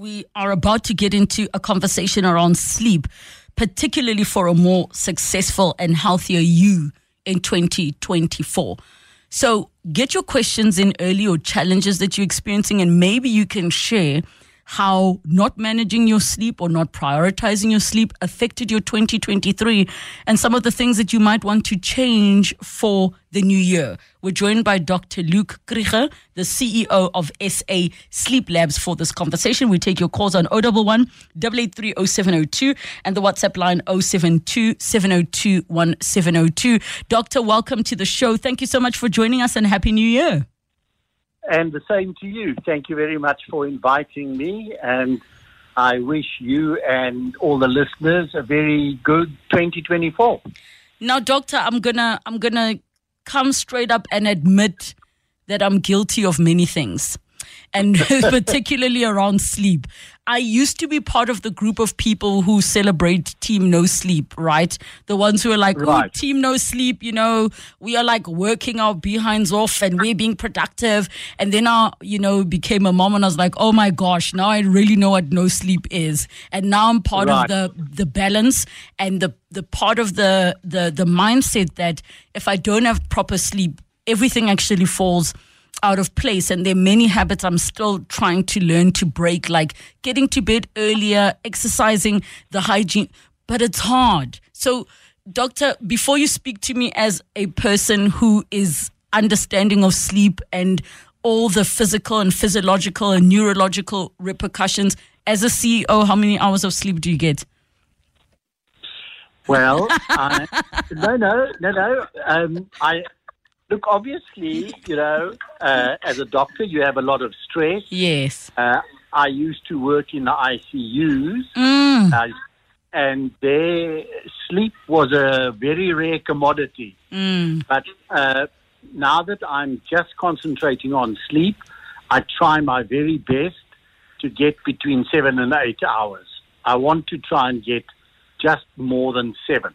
We are about to get into a conversation around sleep, particularly for a more successful and healthier you in 2024. So get your questions in early or challenges that you're experiencing, and maybe you can share how not managing your sleep or not prioritizing your sleep affected your 2023 and some of the things that you might want to change for the new year. We're joined by Dr. Luke Krige, the CEO of SA Sleep Labs for this conversation. We take your calls on 011 883 and the WhatsApp line 072 702 1702. Doctor, welcome to the show. Thank you so much for joining us and Happy New Year. And the same to you. Thank you very much for inviting me. And I wish you and all the listeners a very good 2024. Now, doctor, I'm gonna I'm gonna come straight up and admit that I'm guilty of many things and particularly around sleep. I used to be part of the group of people who celebrate Team No Sleep, right? The ones who are like, oh, right. Team No Sleep, you know, we are like working our behinds off and we're being productive. And then I, you know, became a mom and I was like, oh my gosh, now I really know what no sleep is. And now I'm part right. of the the balance and the the part of the the the mindset that if I don't have proper sleep, everything actually falls out of place and there are many habits I'm still trying to learn to break like getting to bed earlier exercising the hygiene but it's hard so doctor before you speak to me as a person who is understanding of sleep and all the physical and physiological and neurological repercussions as a CEO how many hours of sleep do you get well, I, no, no, no, no. Um, I Look, obviously, you know, uh, as a doctor, you have a lot of stress. Yes. Uh, I used to work in the ICUs, mm. uh, and their sleep was a very rare commodity. Mm. But uh, now that I'm just concentrating on sleep, I try my very best to get between seven and eight hours. I want to try and get just more than seven.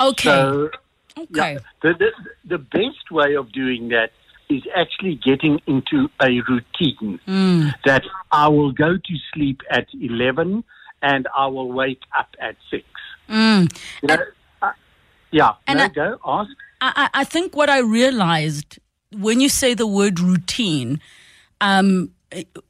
Okay. So, Okay. Yeah, the, the, the best way of doing that is actually getting into a routine mm. that I will go to sleep at 11 and I will wake up at 6. Mm. You know, uh, yeah, and no, I, go, ask. I, I think what I realized when you say the word routine, um,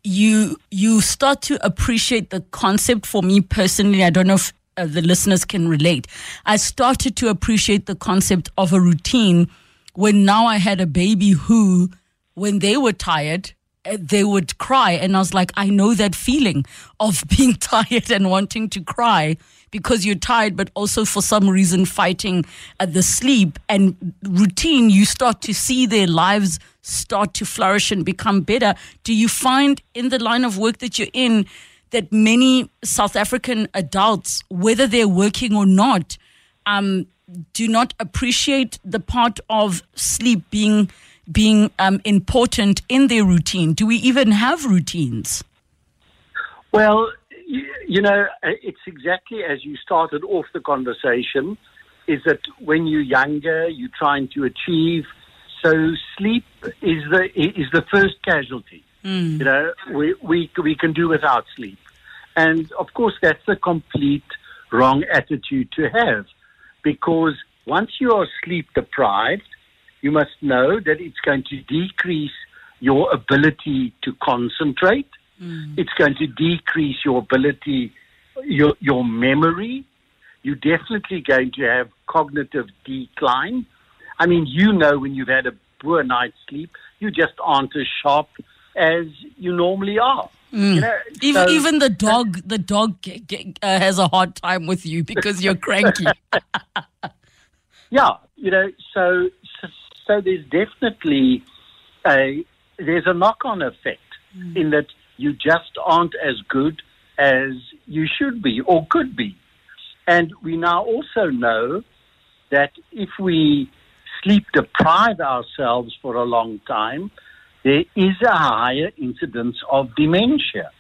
you you start to appreciate the concept for me personally. I don't know if uh, the listeners can relate. I started to appreciate the concept of a routine when now I had a baby who, when they were tired, uh, they would cry. And I was like, I know that feeling of being tired and wanting to cry because you're tired, but also for some reason fighting at the sleep and routine. You start to see their lives start to flourish and become better. Do you find in the line of work that you're in, that many South African adults, whether they're working or not, um, do not appreciate the part of sleep being being um, important in their routine. Do we even have routines? Well, you, know, it's exactly as you started off the conversation. Is that when you're younger, you're trying to achieve. So sleep is the is the first casualty. Mm. You know, we, we we can do without sleep. And of course, that's a complete wrong attitude to have because once you are sleep deprived, you must know that it's going to decrease your ability to concentrate. Mm. It's going to decrease your ability, your, your memory. You're definitely going to have cognitive decline. I mean, you know, when you've had a poor night's sleep, you just aren't as sharp as you normally are. Mm. You know, even, so, even the dog, the dog uh, has a hard time with you because you're cranky. yeah, you know, so, so, so there's definitely a there's a knock-on effect mm. in that you just aren't as good as you should be or could be, and we now also know that if we sleep deprive ourselves for a long time, there is a higher incidence of dementia.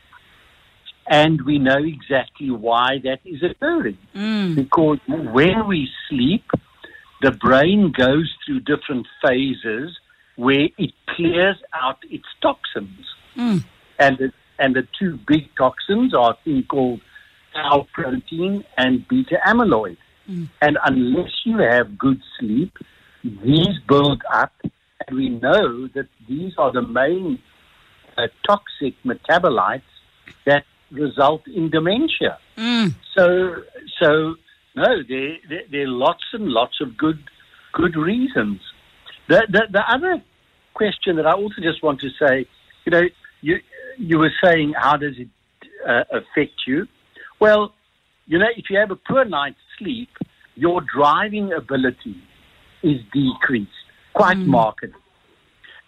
And we know exactly why that is occurring. Mm. Because when we sleep, the brain goes through different phases where it clears out its toxins. Mm. And, And the two big toxins are a thing called tau protein and beta amyloid. Mm. And unless you have good sleep, these build up, and we know that these are the main uh, toxic metabolites that result in dementia. Mm. So, so no, there, there, there, are lots and lots of good good reasons. The, the, the other question that I also just want to say, you know, you you were saying how does it uh, affect you? Well, you know, if you have a poor night's sleep, your driving ability is decreased quite mm. markedly.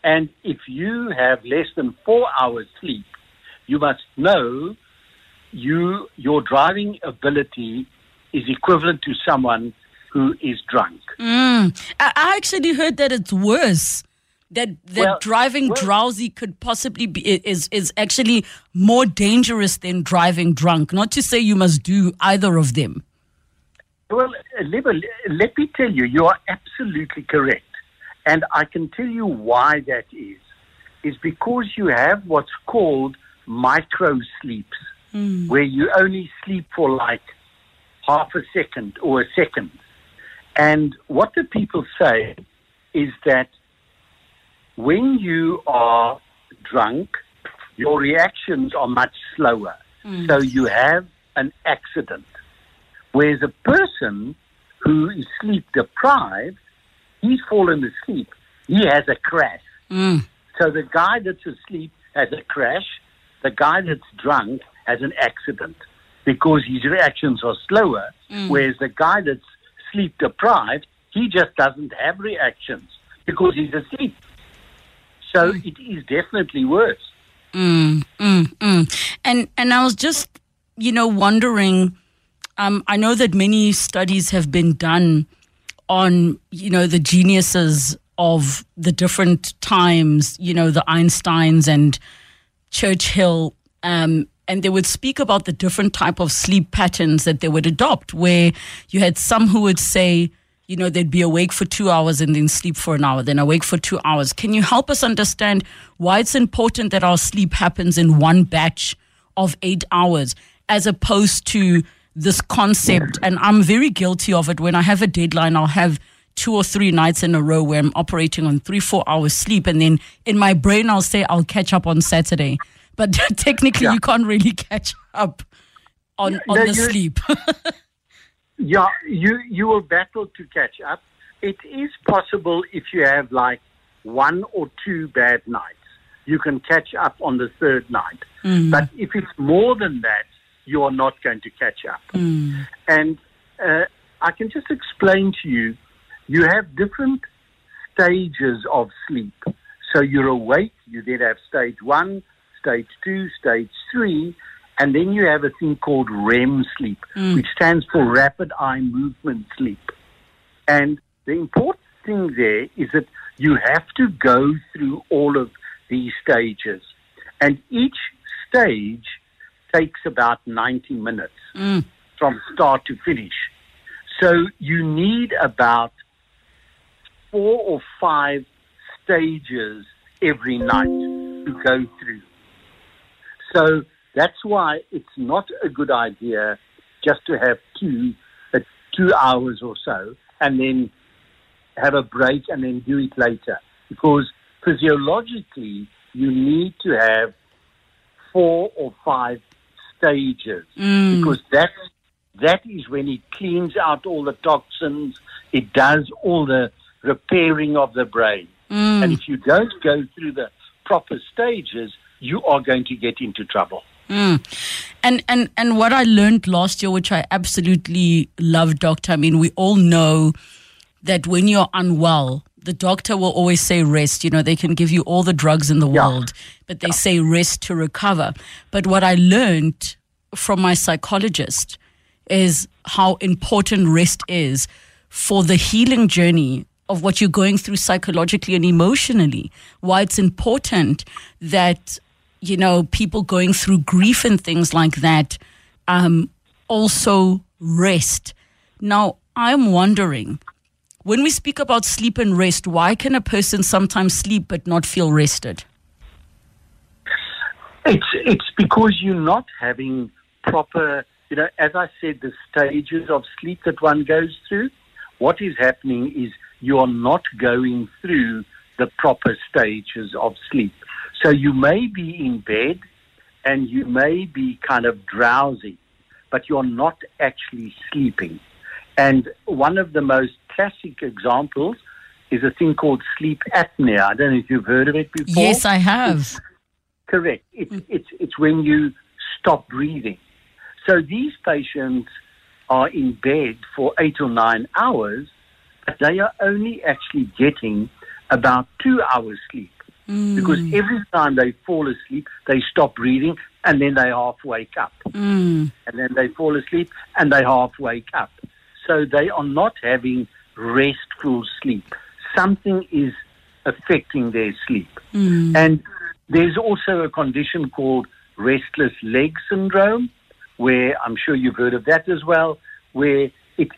And if you have less than four hours sleep, you must know you your driving ability is equivalent to someone who is drunk. Mm. I actually heard that it's worse. That that well, driving well, drowsy could possibly be is is actually more dangerous than driving drunk. Not to say you must do either of them. Well, let me tell you, you are absolutely correct. And I can tell you why that is. Is because you have what's called micro sleeps, mm. where you only sleep for like half a second or a second. And what the people say is that when you are drunk, your reactions are much slower. Mm. So you have an accident. Whereas a person who is sleep deprived, he's fallen asleep. He has a crash. Mm. So the guy that's asleep has a crash. The guy that's drunk has an accident because his reactions are slower. Mm. Whereas the guy that's sleep deprived, he just doesn't have reactions because he's asleep. So mm. it is definitely worse. Mm, mm, mm. And and I was just, you know, wondering. Um, I know that many studies have been done on, you know, the geniuses of the different times. You know, the Einsteins and Churchill. Um, and they would speak about the different type of sleep patterns that they would adopt where you had some who would say you know they'd be awake for 2 hours and then sleep for an hour then awake for 2 hours can you help us understand why it's important that our sleep happens in one batch of 8 hours as opposed to this concept and I'm very guilty of it when I have a deadline I'll have two or three nights in a row where I'm operating on 3 4 hours sleep and then in my brain I'll say I'll catch up on Saturday but technically yeah. you can't really catch up on on no, the sleep. yeah, you you will battle to catch up. It is possible if you have like one or two bad nights, you can catch up on the third night. Mm. But if it's more than that, you are not going to catch up. Mm. And uh, I can just explain to you, you have different stages of sleep. So you're awake, you then have stage one, stage two, stage three, and then you have a thing called REM sleep, mm. which stands for rapid eye movement sleep. And the important thing there is that you have to go through all of these stages. And each stage takes about 90 minutes mm. from start to finish. So you need about four or five stages every night to go through. So that's why it's not a good idea just to have two, uh, two hours or so and then have a break and then do it later. Because physiologically, you need to have four or five stages mm. because that's, that is when it cleans out all the toxins, it does all the repairing of the brain. Mm. And if you don't go through the proper stages, you are going to get into trouble. Mm. And and and what I learned last year, which I absolutely love, doctor. I mean, we all know that when you're unwell, the doctor will always say rest. You know, they can give you all the drugs in the yeah. world, but they yeah. say rest to recover. But what I learned from my psychologist is how important rest is for the healing journey of what you're going through psychologically and emotionally. Why it's important that you know, people going through grief and things like that um, also rest. Now, I'm wondering when we speak about sleep and rest, why can a person sometimes sleep but not feel rested? It's it's because you're not having proper, you know, as I said, the stages of sleep that one goes through. What is happening is you are not going through the proper stages of sleep. So you may be in bed and you may be kind of drowsy, but you're not actually sleeping. And one of the most classic examples is a thing called sleep apnea. I don't know if you've heard of it before. Yes, I have. Correct. It's, it's, it's when you stop breathing. So these patients are in bed for eight or nine hours, but they are only actually getting about two hours sleep. Mm. Because every time they fall asleep, they stop breathing and then they half wake up. Mm. And then they fall asleep and they half wake up. So they are not having restful sleep. Something is affecting their sleep. Mm. And there's also a condition called restless leg syndrome, where I'm sure you've heard of that as well, where it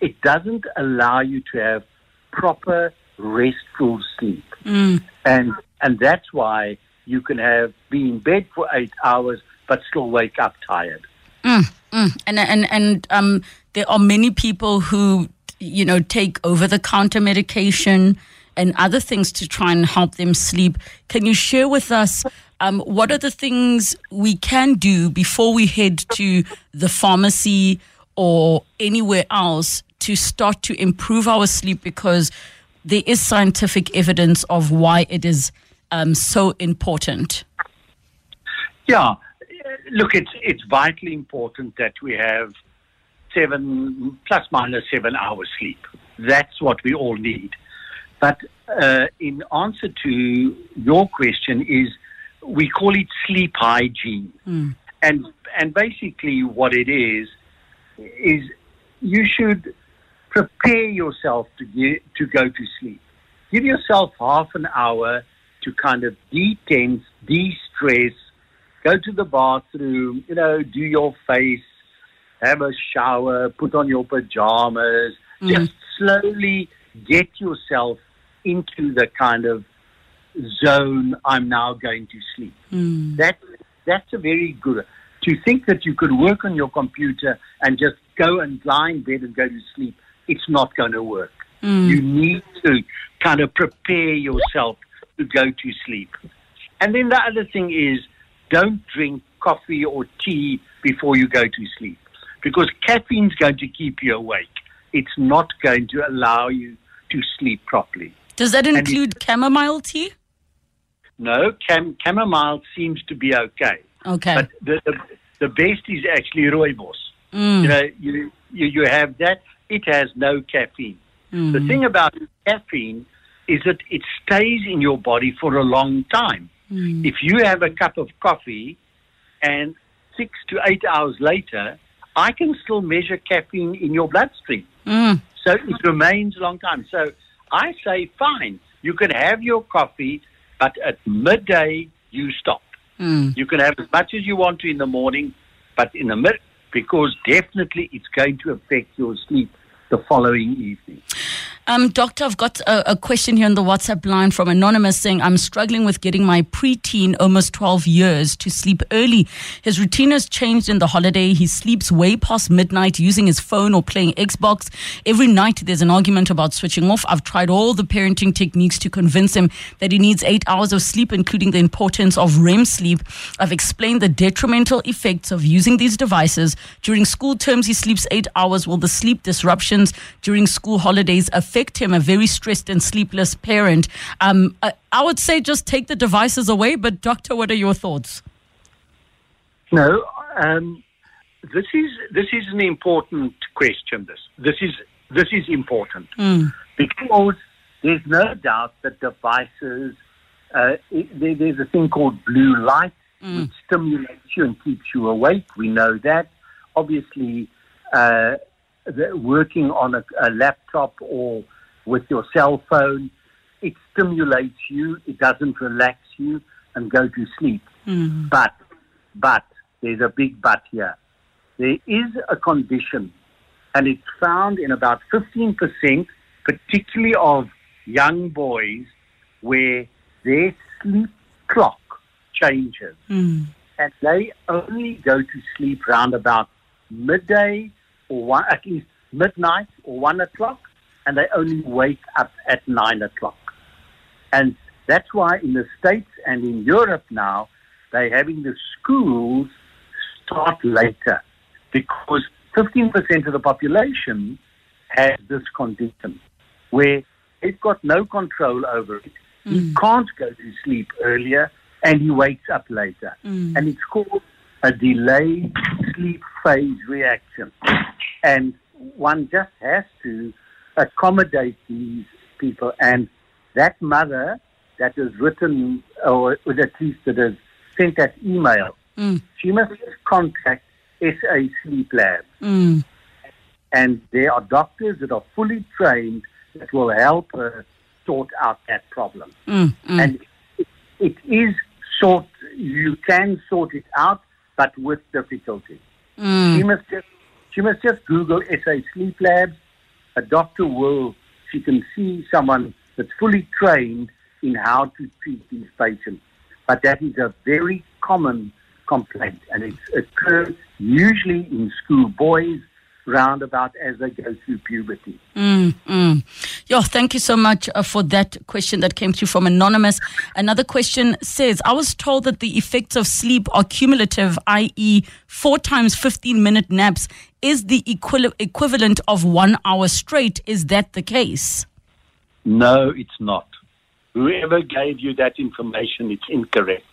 it doesn't allow you to have proper restful sleep. Mm. And and that's why you can have be in bed for eight hours but still wake up tired. Mm, mm. And and and um, there are many people who you know take over the counter medication and other things to try and help them sleep. Can you share with us um, what are the things we can do before we head to the pharmacy or anywhere else to start to improve our sleep? Because there is scientific evidence of why it is um, so important. Yeah, look, it's it's vitally important that we have seven plus minus seven hours sleep. That's what we all need. But uh, in answer to your question, is we call it sleep hygiene, Mm. and and basically what it is is you should prepare yourself to get, to go to sleep. Give yourself half an hour to kind of de-tense, de-stress, go to the bathroom, you know, do your face, have a shower, put on your pajamas, Mm. just slowly get yourself into the kind of zone I'm now going to sleep. Mm. That that's a very good to think that you could work on your computer and just go and lie in bed and go to sleep. It's not going to work. Mm. You need to kind of prepare yourself to go to sleep. And then the other thing is don't drink coffee or tea before you go to sleep because caffeine's going to keep you awake. It's not going to allow you to sleep properly. Does that include chamomile tea? No, cam- chamomile seems to be okay. Okay. But the, the, the best is actually rooibos. Mm, You know, you, you, you have that. It has no caffeine. mm, The thing about caffeine is that it stays in your body for a long time. mm, If you have a cup of coffee and six to eight hours later, I can still measure caffeine in your bloodstream. mm, So it remains a long time. So I say, fine, you can have your coffee, but at midday, you stop. mm. You can have as much as you want to in the morning, but in the mid, because definitely it's going to affect your sleep the following evening. Um, doctor, I've got a, a question here on the WhatsApp line from Anonymous saying, I'm struggling with getting my preteen, almost 12 years, to sleep early. His routine has changed in the holiday. He sleeps way past midnight using his phone or playing Xbox. Every night there's an argument about switching off. I've tried all the parenting techniques to convince him that he needs eight hours of sleep, including the importance of REM sleep. I've explained the detrimental effects of using these devices. During school terms, he sleeps eight hours. Will the sleep disruptions during school holidays affect him, a very stressed and sleepless parent? Um, I, I would say just take the devices away, but doctor, what are your thoughts? No, um, this is this is an important question. This this is this is important Mm, because there's no doubt that devices. Uh, it, there, there's a thing called blue light mm, which stimulates you and keeps you awake. We know that. Obviously, uh, working on a, a laptop or with your cell phone, it stimulates you. It doesn't relax you and go to sleep. mm, But, but there's a big but here. There is a condition, and it's found in about 15%, particularly of young boys, where their sleep clock changes. Mm. And they only go to sleep round about midday or one, at least midnight or one o'clock, and they only wake up at nine o'clock. And that's why in the States and in Europe now, they're having the schools start later because 15% of the population has this condition where they've got no control over it. He mm. can't go to sleep earlier and he wakes up later. Mm. And it's called a delayed sleep phase reaction. And one just has to accommodate these people. And that mother that has written, or at least that has sent that email, Mm. she must contact SA Sleep Lab. Mm. And there are doctors that are fully trained that will help her sort out that problem. Mm. Mm. And it, it is sort, you can sort it out, but with difficulty. Mm. She must just, she must just Google SA Sleep Labs. A doctor will, she can see someone that's fully trained in how to treat these patients. But that is a very common complaint, and it occurs usually in school boys roundabout as they go through puberty. Mm, mm. Yo, thank you so much uh, for that question that came through from Anonymous. Another question says I was told that the effects of sleep are cumulative, i.e., four times 15 minute naps is the equi- equivalent of one hour straight. Is that the case? No, it's not. Whoever gave you that information, it's incorrect.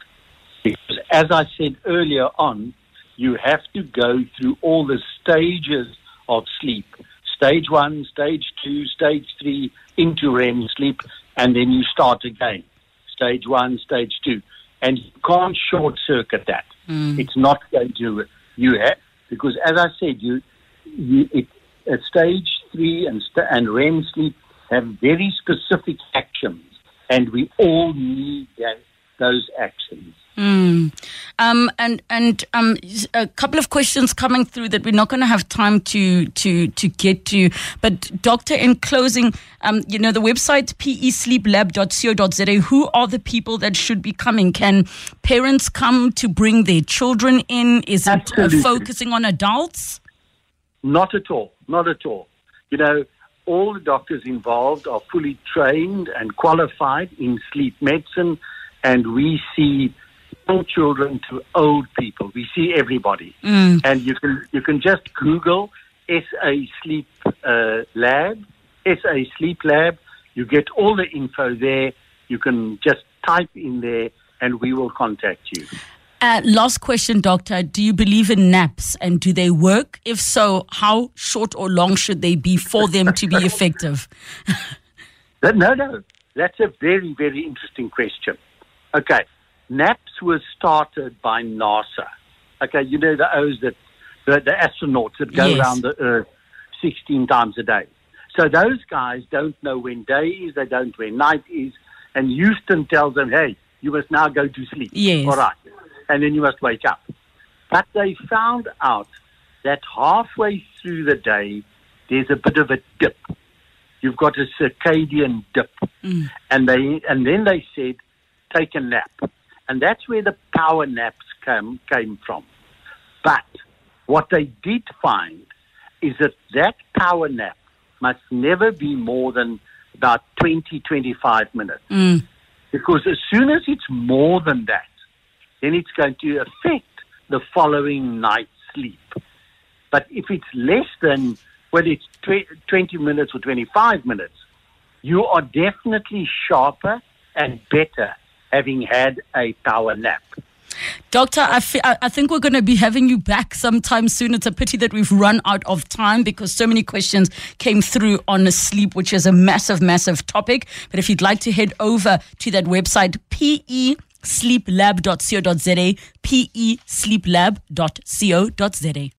Because as I said earlier on, you have to go through all the stages of sleep. Stage one, stage two, stage three, into REM sleep, and then you start again. Stage one, stage two. And you can't short circuit that. It's not going to, you have, because as I said, you, you it, uh, stage three and, st- and REM sleep have very specific actions, and we all need that, those actions. Mm. Um, and and um, a couple of questions coming through that we're not going to have time to to to get to. But doctor, in closing, um, you know the website pesleeplab.co.za. Who are the people that should be coming? Can parents come to bring their children in? Is it uh, focusing on adults? Not at all. Not at all. You know, all the doctors involved are fully trained and qualified in sleep medicine, and we see young children to old people. We see everybody, and you can you can just Google SA Sleep uh, Lab, SA Sleep Lab. You get all the info there. You can just type in there, and we will contact you. Uh, last question, doctor. Do you believe in naps and do they work? If so, how short or long should they be for them to be effective? No, no. That's a very, very interesting question. Okay. NAPS was started by NASA. Okay, you know the O's that the, the astronauts that go Yes. around the Earth 16 times a day. So those guys don't know when day is, they don't know when night is, and Houston tells them, hey, you must now go to sleep. Yes. All right. And then you must wake up. But they found out that halfway through the day, there's a bit of a dip. You've got a circadian dip. Mm. And they and then they said, take a nap. And that's where the power naps came came from. But what they did find is that that power nap must never be more than about 20, 25 minutes. Mm. Because as soon as it's more than that, then it's going to affect the following night's sleep. But if it's less than, whether it's tw- 20 minutes or 25 minutes, you are definitely sharper and better having had a power nap. Doctor, I, fe- I think we're going to be having you back sometime soon. It's a pity that we've run out of time because so many questions came through on sleep, which is a massive, massive topic. But if you'd like to head over to that website, pesleeplab.co.za, pesleeplab.co.za.